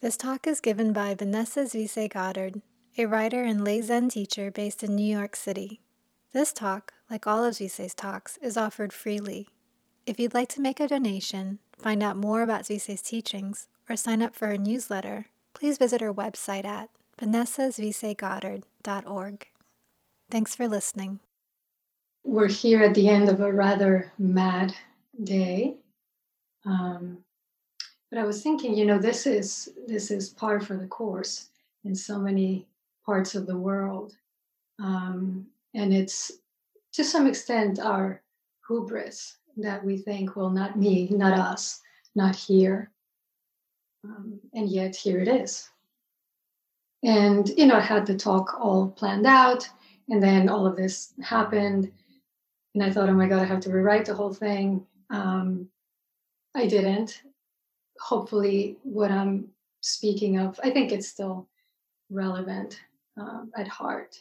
This talk is given by Vanessa Zuisei Goddard, a writer and lay Zen teacher based in New York City. This talk, like all of Zuisei's talks, is offered freely. If you'd like to make a donation, find out more about Zuisei's teachings, or sign up for her newsletter, please visit her website at vanessazuiseigoddard.org. Thanks for listening. We're here at the end of a rather mad day. Um, but I was thinking, you know, this is this is par for the course in so many parts of the world, um, and it's to some extent our hubris that we think, well, not me, not us, not here, um, and yet here it is. And you know, I had the talk all planned out, and then all of this happened, and I thought, oh my god, I have to rewrite the whole thing. Um, I didn't, hopefully what I'm speaking of, I think it's still relevant um, at heart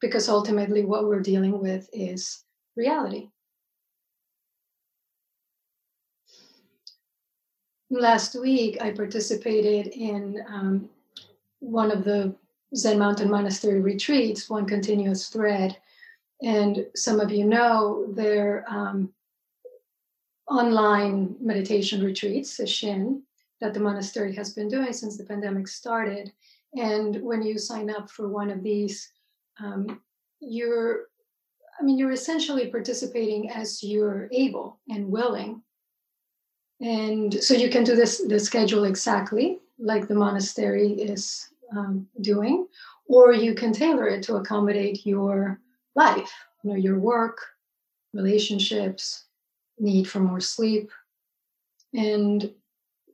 because ultimately what we're dealing with is reality. Last week, I participated in um, one of the Zen Mountain Monastery retreats, one continuous thread. And some of you know they're um, online meditation retreats, sesshin, that the monastery has been doing since the pandemic started. And when you sign up for one of these, um, you're, I mean, you're essentially participating as you're able and willing. And so you can do this the schedule exactly like the monastery is um, doing, or you can tailor it to accommodate your life, you know, your work, relationships, need for more sleep. And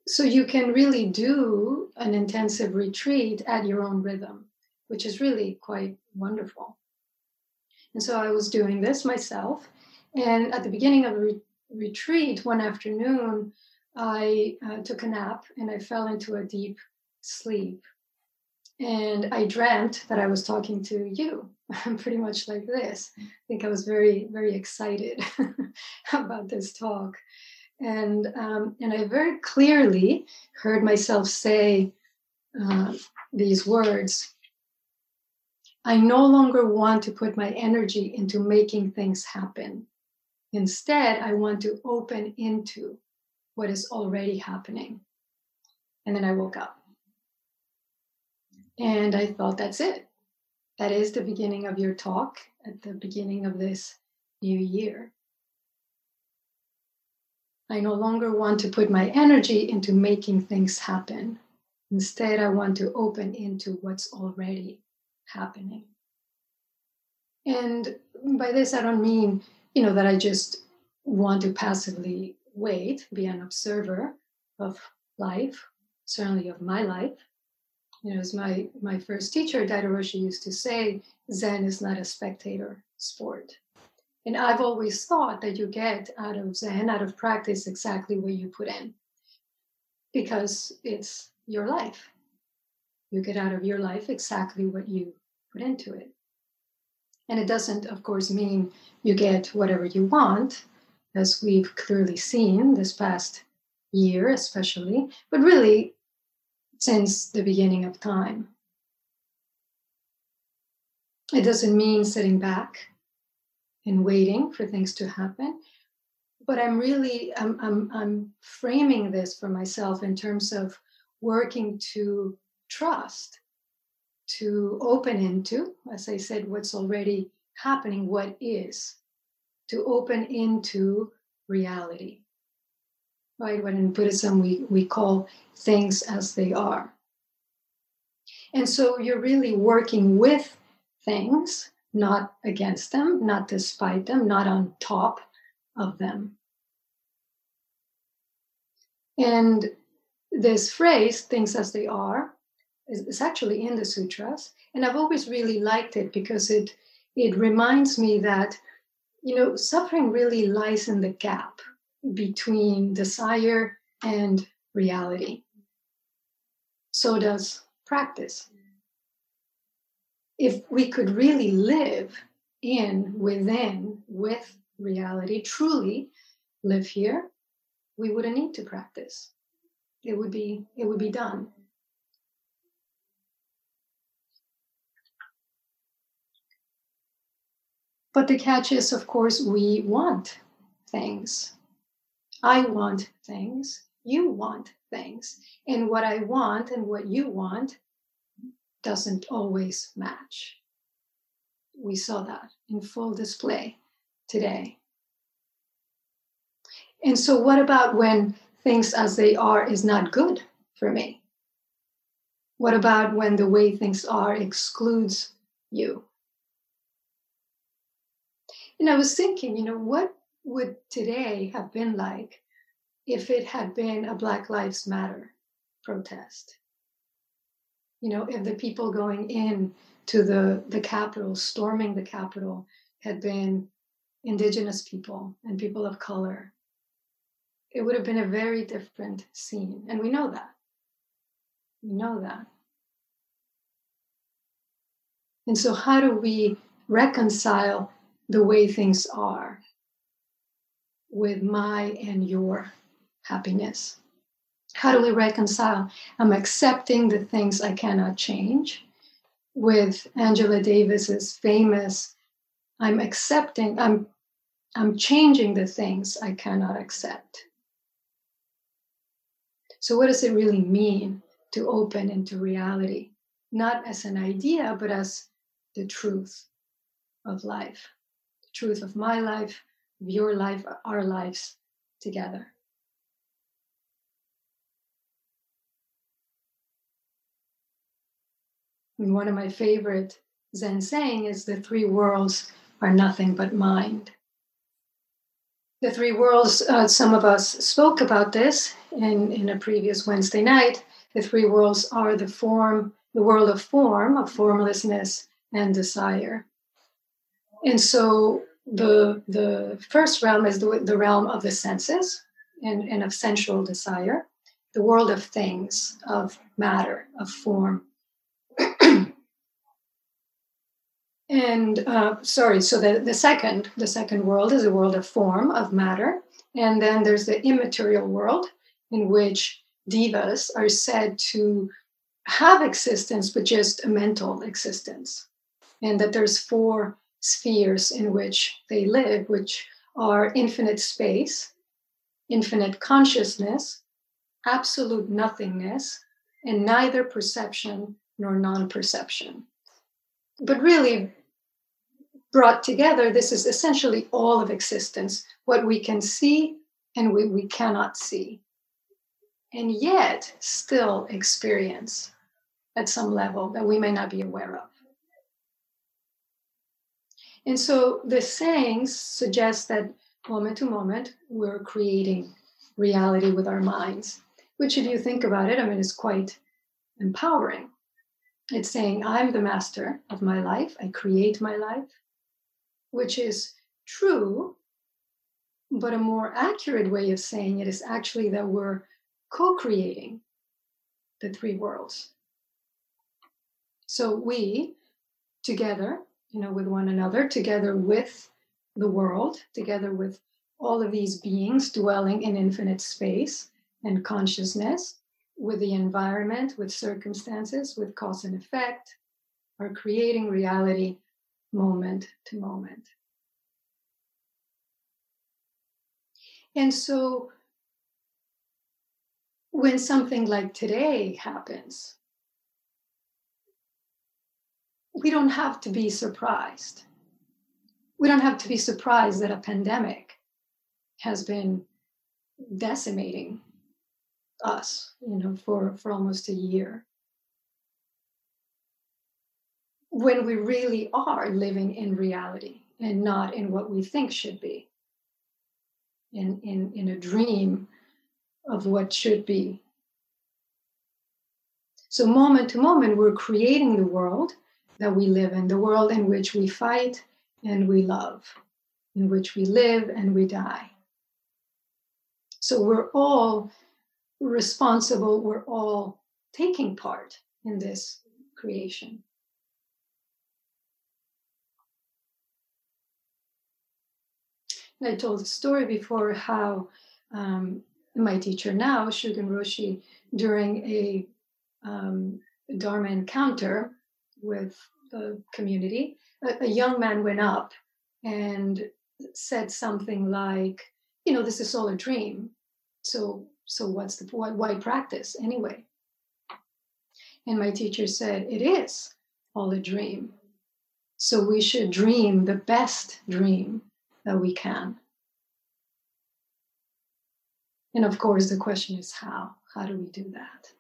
so you can really do an intensive retreat at your own rhythm, which is really quite wonderful. And so I was doing this myself. And at the beginning of the re- retreat, one afternoon, I uh, took a nap and I fell into a deep sleep. And I dreamt that I was talking to you, pretty much like this. I think I was very, very excited about this talk. And, um, and I very clearly heard myself say uh, these words I no longer want to put my energy into making things happen. Instead, I want to open into what is already happening. And then I woke up. And I thought, that's it. That is the beginning of your talk at the beginning of this new year. I no longer want to put my energy into making things happen. Instead, I want to open into what's already happening. And by this, I don't mean, you know, that I just want to passively wait, be an observer of life, certainly of my life, you know, as my my first teacher, Daido Roshi, used to say, Zen is not a spectator sport. And I've always thought that you get out of Zen, out of practice, exactly what you put in, because it's your life. You get out of your life exactly what you put into it. And it doesn't, of course, mean you get whatever you want, as we've clearly seen this past year, especially, but really since the beginning of time. It doesn't mean sitting back and waiting for things to happen, but I'm really I'm, I'm, I'm framing this for myself in terms of working to trust, to open into, as I said, what's already happening, what is, to open into reality right? When in Buddhism we, we call things as they are. And so you're really working with things, not against them, not despite them, not on top of them. And this phrase, things as they are, is, is actually in the sutras. And I've always really liked it because it it reminds me that you know suffering really lies in the gap between desire and reality. So does practice. If we could really live in, within, with reality, truly live here, we wouldn't need to practice. It would be it would be done. But the catch is, of course, we want things. I want things. You want things. And what I want and what you want doesn't always match. We saw that in full display today. And so, what about when things as they are is not good for me? What about when the way things are excludes you? And I was thinking, you know, what would today have been like if it had been a Black Lives Matter protest? You know, if the people going in to the, the Capitol, storming the Capitol, had been indigenous people and people of color, it would have been a very different scene. And we know that. We know that. And so, how do we reconcile the way things are with my and your happiness? How do we reconcile? I'm accepting the things I cannot change with Angela Davis's famous I'm accepting, I'm I'm changing the things I cannot accept. So, what does it really mean to open into reality? Not as an idea, but as the truth of life, the truth of my life, your life, our lives together. And one of my favorite Zen saying is the three worlds are nothing but mind. The three worlds, uh, some of us spoke about this in, in a previous Wednesday night. The three worlds are the form, the world of form, of formlessness and desire. And so the, the first realm is the, the realm of the senses and, and of sensual desire, the world of things, of matter, of form. and uh, sorry, so the, the second, the second world is a world of form, of matter. And then there's the immaterial world in which devas are said to have existence, but just a mental existence and that there's four spheres in which they live, which are infinite space, infinite consciousness, absolute nothingness, and neither perception nor non perception. But really, brought together, this is essentially all of existence what we can see and what we cannot see, and yet still experience at some level that we may not be aware of. And so the sayings suggest that moment to moment, we're creating reality with our minds, which, if you think about it, I mean, is quite empowering. It's saying, I'm the master of my life, I create my life, which is true, but a more accurate way of saying it is actually that we're co creating the three worlds. So we together you know, with one another, together with the world, together with all of these beings dwelling in infinite space and consciousness, with the environment, with circumstances, with cause and effect, are creating reality moment to moment. And so when something like today happens, we don't have to be surprised. We don't have to be surprised that a pandemic has been decimating us, you know, for, for almost a year. When we really are living in reality and not in what we think should be, in, in, in a dream of what should be. So, moment to moment, we're creating the world that we live in, the world in which we fight and we love, in which we live and we die. So we're all responsible, we're all taking part in this creation. I told the story before how um, my teacher now, Shugen Roshi, during a um, Dharma encounter with the community, a, a young man went up and said something like, you know, this is all a dream. So, so what's the why, why practice anyway? And my teacher said, it is all a dream. So we should dream the best dream that we can. And of course, the question is how? How do we do that?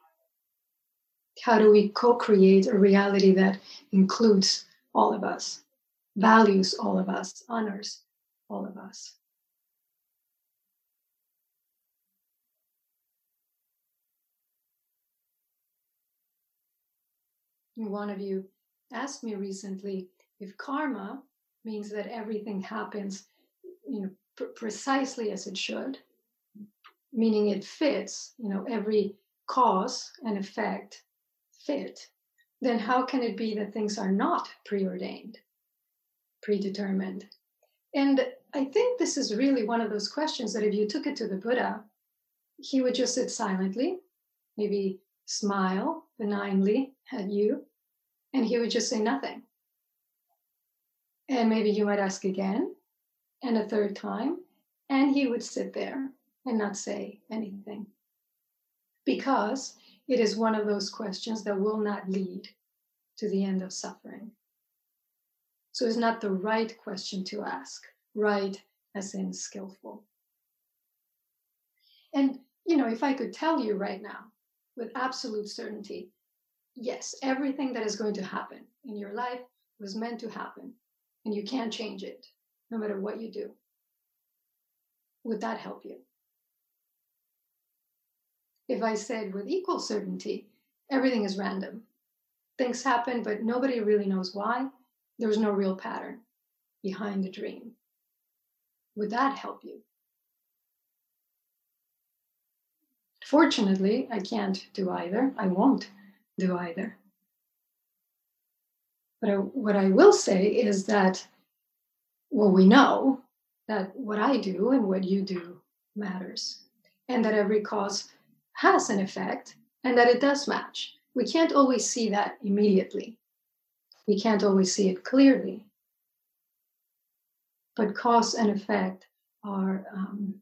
How do we co create a reality that includes all of us, values all of us, honors all of us? One of you asked me recently if karma means that everything happens, you know, pr- precisely as it should, meaning it fits, you know, every cause and effect fit, then how can it be that things are not preordained, predetermined? And I think this is really one of those questions that if you took it to the Buddha, he would just sit silently, maybe smile benignly at you, and he would just say nothing. And maybe you might ask again and a third time, and he would sit there and not say anything. Because it is one of those questions that will not lead to the end of suffering. So it's not the right question to ask, right as in skillful. And, you know, if I could tell you right now with absolute certainty, yes, everything that is going to happen in your life was meant to happen, and you can't change it no matter what you do. Would that help you? If I said with equal certainty, everything is random. Things happen, but nobody really knows why. There's no real pattern behind the dream. Would that help you? Fortunately, I can't do either. I won't do either. But I, what I will say is that, well, we know that what I do and what you do matters, and that every cause has an effect and that it does match. We can't always see that immediately. We can't always see it clearly. But cause and effect are um,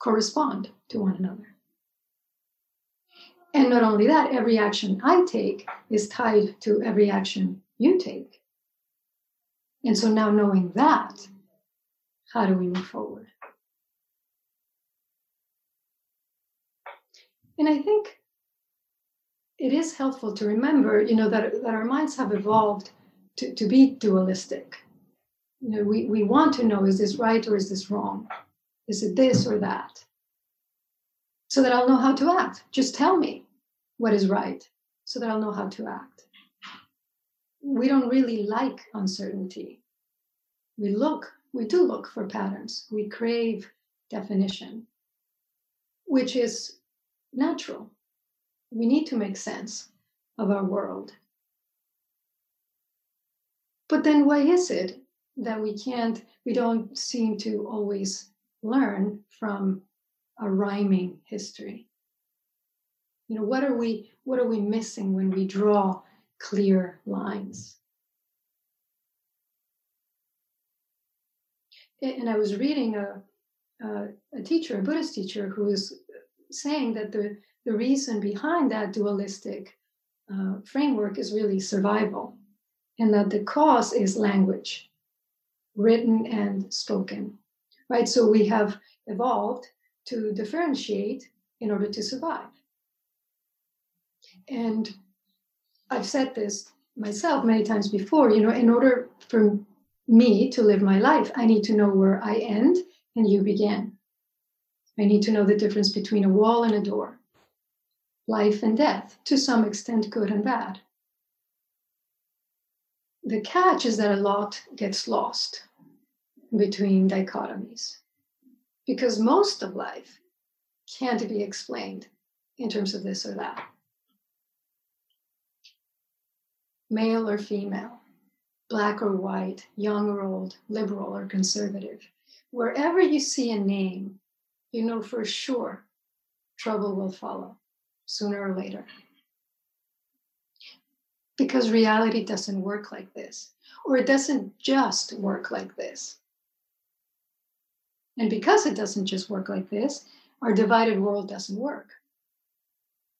correspond to one another. And not only that, every action I take is tied to every action you take. And so now knowing that, how do we move forward? And I think it is helpful to remember, you know, that, that our minds have evolved to, to be dualistic. You know, we, we want to know is this right or is this wrong? Is it this or that? So that I'll know how to act. Just tell me what is right so that I'll know how to act. We don't really like uncertainty. We look, we do look for patterns. We crave definition, which is natural. We need to make sense of our world. But then why is it that we can't, we don't seem to always learn from a rhyming history? You know, what are we what are we missing when we draw clear lines? And I was reading a, a, a teacher, a Buddhist teacher, who was saying that the, the reason behind that dualistic uh, framework is really survival, and that the cause is language, written and spoken. Right? So we have evolved to differentiate in order to survive. And I've said this myself many times before, you know, in order for me to live my life, I need to know where I end and you begin. I need to know the difference between a wall and a door, life and death, to some extent, good and bad. The catch is that a lot gets lost between dichotomies because most of life can't be explained in terms of this or that. Male or female, black or white, young or old, liberal or conservative. Wherever you see a name you know for sure trouble will follow sooner or later. because reality doesn't work like this, or it doesn't just work like this. And because it doesn't just work like this, our divided world doesn't work.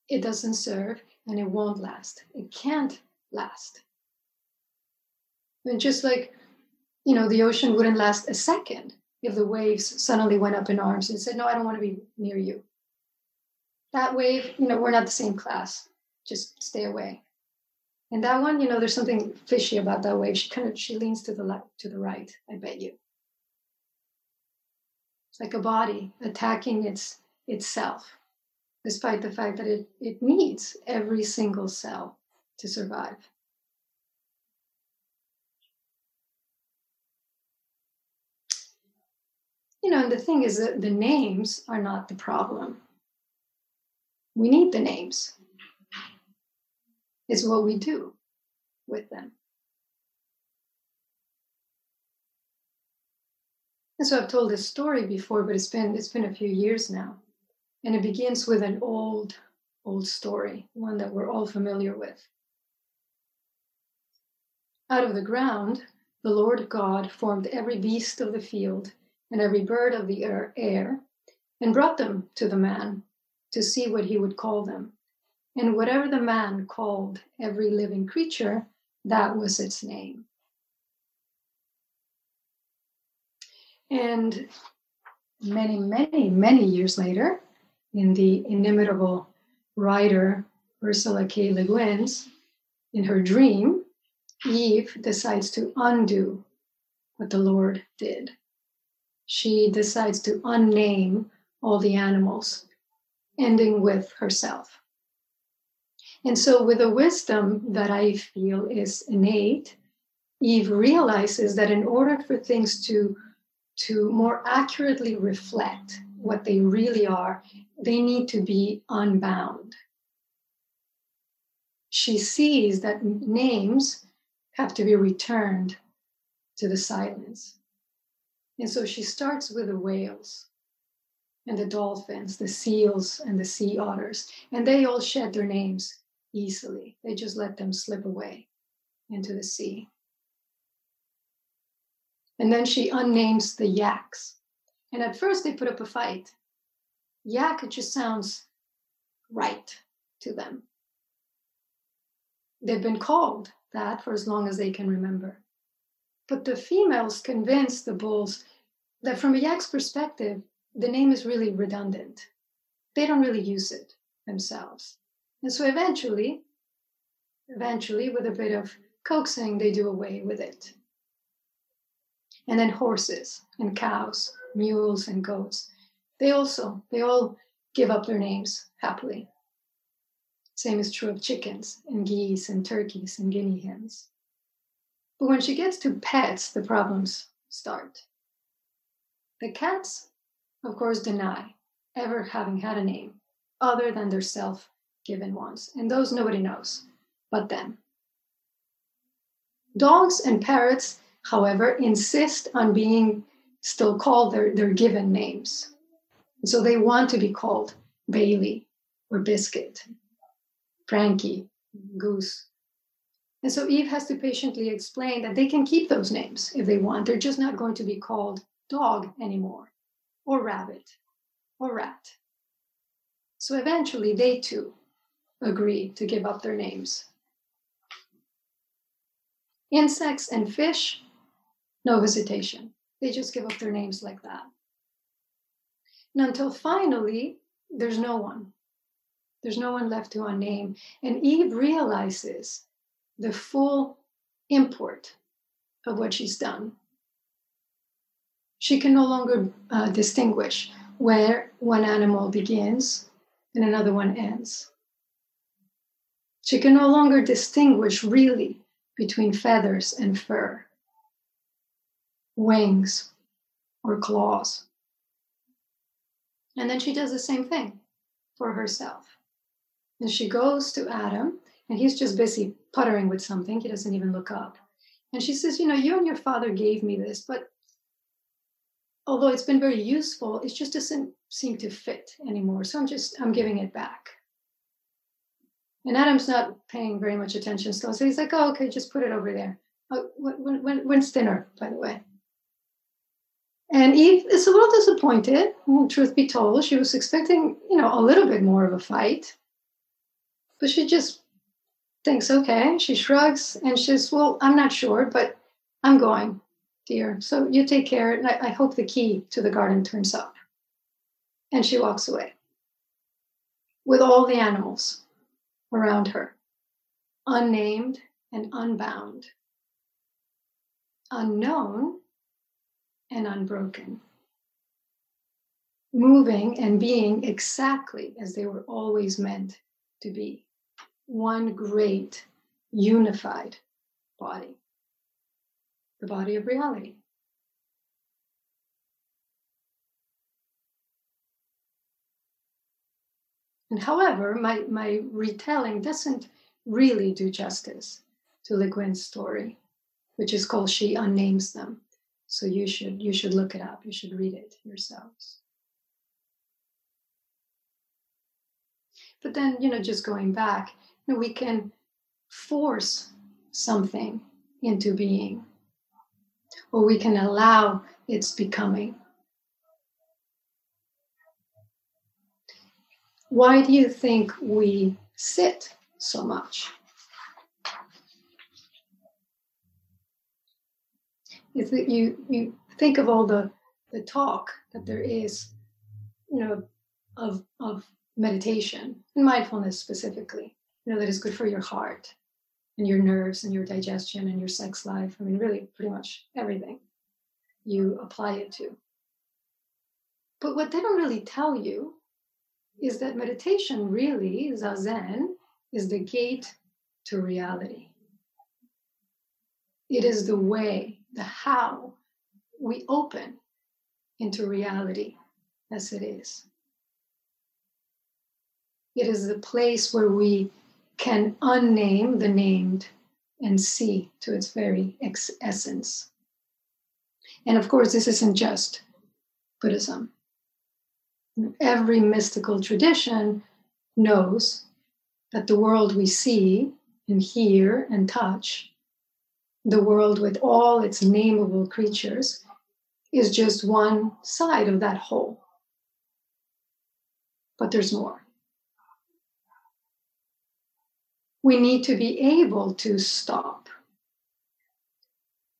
It doesn't serve and it won't last. It can't last. And just like, you know, the ocean wouldn't last a second if the waves suddenly went up in arms and said, No, I don't want to be near you. That wave, you know, we're not the same class. Just stay away. And that one, you know, there's something fishy about that wave. She kind of she leans to the left, to the right, I bet you. It's like a body attacking its itself, despite the fact that it, it needs every single cell to survive. You know, and the thing is that the names are not the problem. We need the names. It's what we do with them. And so I've told this story before, but it's been it's been a few years now. And it begins with an old, old story, one that we're all familiar with. Out of the ground, the Lord God formed every beast of the field and every bird of the air, and brought them to the man to see what he would call them. And whatever the man called every living creature, that was its name. And many, many, many years later, in the inimitable writer Ursula K. Le Guin's, in her dream, Eve decides to undo what the Lord did. She decides to unname all the animals, ending with herself. And so, with a wisdom that I feel is innate, Eve realizes that in order for things to to more accurately reflect what they really are, they need to be unbound. She sees that names have to be returned to the silence. And so she starts with the whales and the dolphins, the seals and the sea otters, and they all shed their names easily. They just let them slip away into the sea. And then she unnames the yaks. And at first they put up a fight. Yak it just sounds right to them. They've been called that for as long as they can remember. But the females convince the bulls that from a yak's perspective, the name is really redundant. They don't really use it themselves. And so eventually, eventually, with a bit of coaxing, they do away with it and then horses and cows, mules and goats. They also, they all give up their names happily. Same is true of chickens and geese and turkeys and guinea hens. But when she gets to pets, the problems start. The cats, of course, deny ever having had a name other than their self given ones, and those nobody knows but them. Dogs and parrots however, insist on being still called their, their given names. And so they want to be called Bailey or Biscuit, Frankie, Goose. And so Eve has to patiently explain that they can keep those names if they want. They're just not going to be called dog anymore, or rabbit, or rat. So eventually they too agree to give up their names. Insects and fish no hesitation. They just give up their names like that. And until finally, there's no one. There's no one left to unname. And Eve realizes the full import of what she's done. She can no longer uh, distinguish where one animal begins and another one ends. She can no longer distinguish really between feathers and fur wings or claws. And then she does the same thing for herself. And she goes to Adam, and he's just busy puttering with something. He doesn't even look up. And she says, You know, you and your father gave me this, but although it's been very useful, it just doesn't seem to fit anymore. So I'm just, I'm giving it back. And Adam's not paying very much attention still. So he's like, oh, okay, just put it over there. Oh, when, when, when's dinner, by the way? And Eve is a little disappointed, truth be told. She was expecting, you know, a little bit more of a fight. But she just thinks, okay. She shrugs and she says, well, I'm not sure, but I'm going, dear. So you take care. And I, I hope the key to the garden turns up. And she walks away with all the animals around her, unnamed and unbound, unknown and unbroken, moving and being exactly as they were always meant to be one great unified body, the body of reality. And however, my, my retelling doesn't really do justice to Le Guin's story, which is called She Unnames Them. So you should you should look it up. You should read it yourselves. But then, you know, just going back, we can force something into being, or we can allow its becoming. Why do you think we sit so much? Is that you you think of all the the talk that there is, you know, of of meditation and mindfulness specifically, you know, that is good for your heart and your nerves and your digestion and your sex life. I mean, really, pretty much everything you apply it to. But what they don't really tell you is that meditation really, zazen, is the gate to reality. It is the way, the how we open into reality as it is. It is the place where we can unname the named and see to its very ex- essence. And of course, this isn't just Buddhism every mystical tradition knows that the world we see and hear and touch, the world with all its nameable creatures, is just one side of that whole. But there's more. We need to be able to stop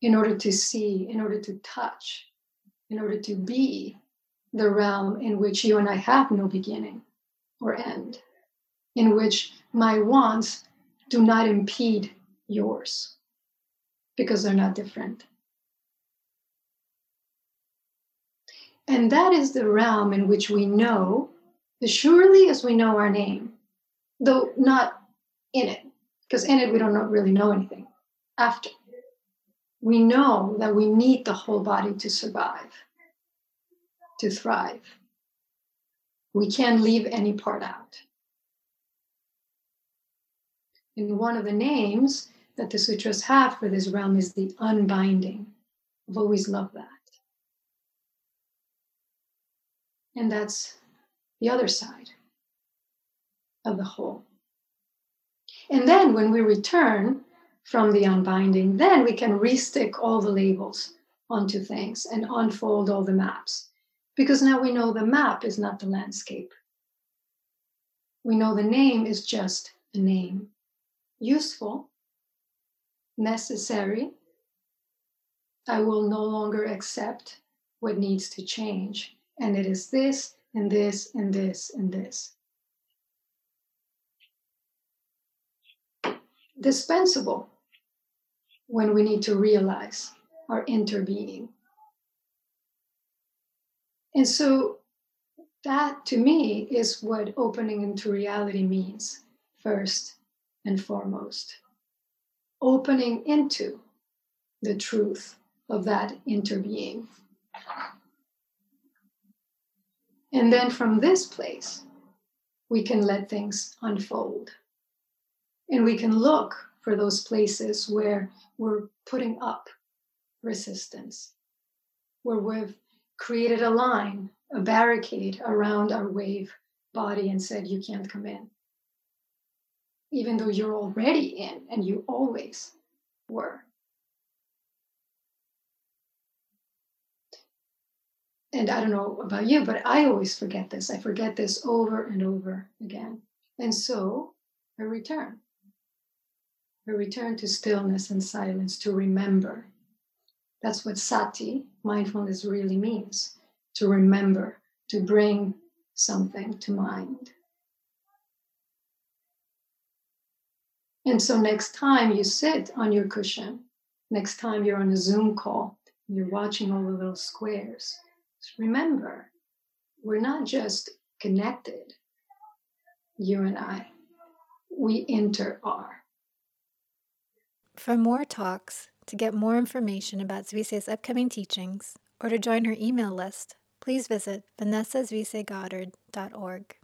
in order to see, in order to touch, in order to be the realm in which you and I have no beginning or end, in which my wants do not impede yours because they're not different. And that is the realm in which we know as surely as we know our name, though not in it, because in it we don't really know anything. After, we know that we need the whole body to survive to thrive. We can't leave any part out. And one of the names that the sutras have for this realm is the unbinding. I've always loved that. And that's the other side of the whole. And then when we return from the unbinding, then we can restick all the labels onto things and unfold all the maps because now we know the map is not the landscape. We know the name is just a name. Useful, necessary. I will no longer accept what needs to change. And it is this, and this, and this, and this. Dispensable when we need to realize our interbeing. And so that to me is what opening into reality means, first and foremost. Opening into the truth of that interbeing. And then from this place, we can let things unfold. And we can look for those places where we're putting up resistance, where we've created a line, a barricade around our wave body and said, You can't come in. even though you're already in and you always were. And I don't know about you, but I always forget this. I forget this over and over again. And so I return. I return to stillness and silence to remember. That's what sati, mindfulness, really means to remember, to bring something to mind. And so next time you sit on your cushion, next time you're on a Zoom call, you're watching all the little squares, remember, we're not just connected, you and I, we inter are. For more talks, to get more information about Zuisei's upcoming teachings, or to join her email list, please visit vanessazuiseigoddard.org.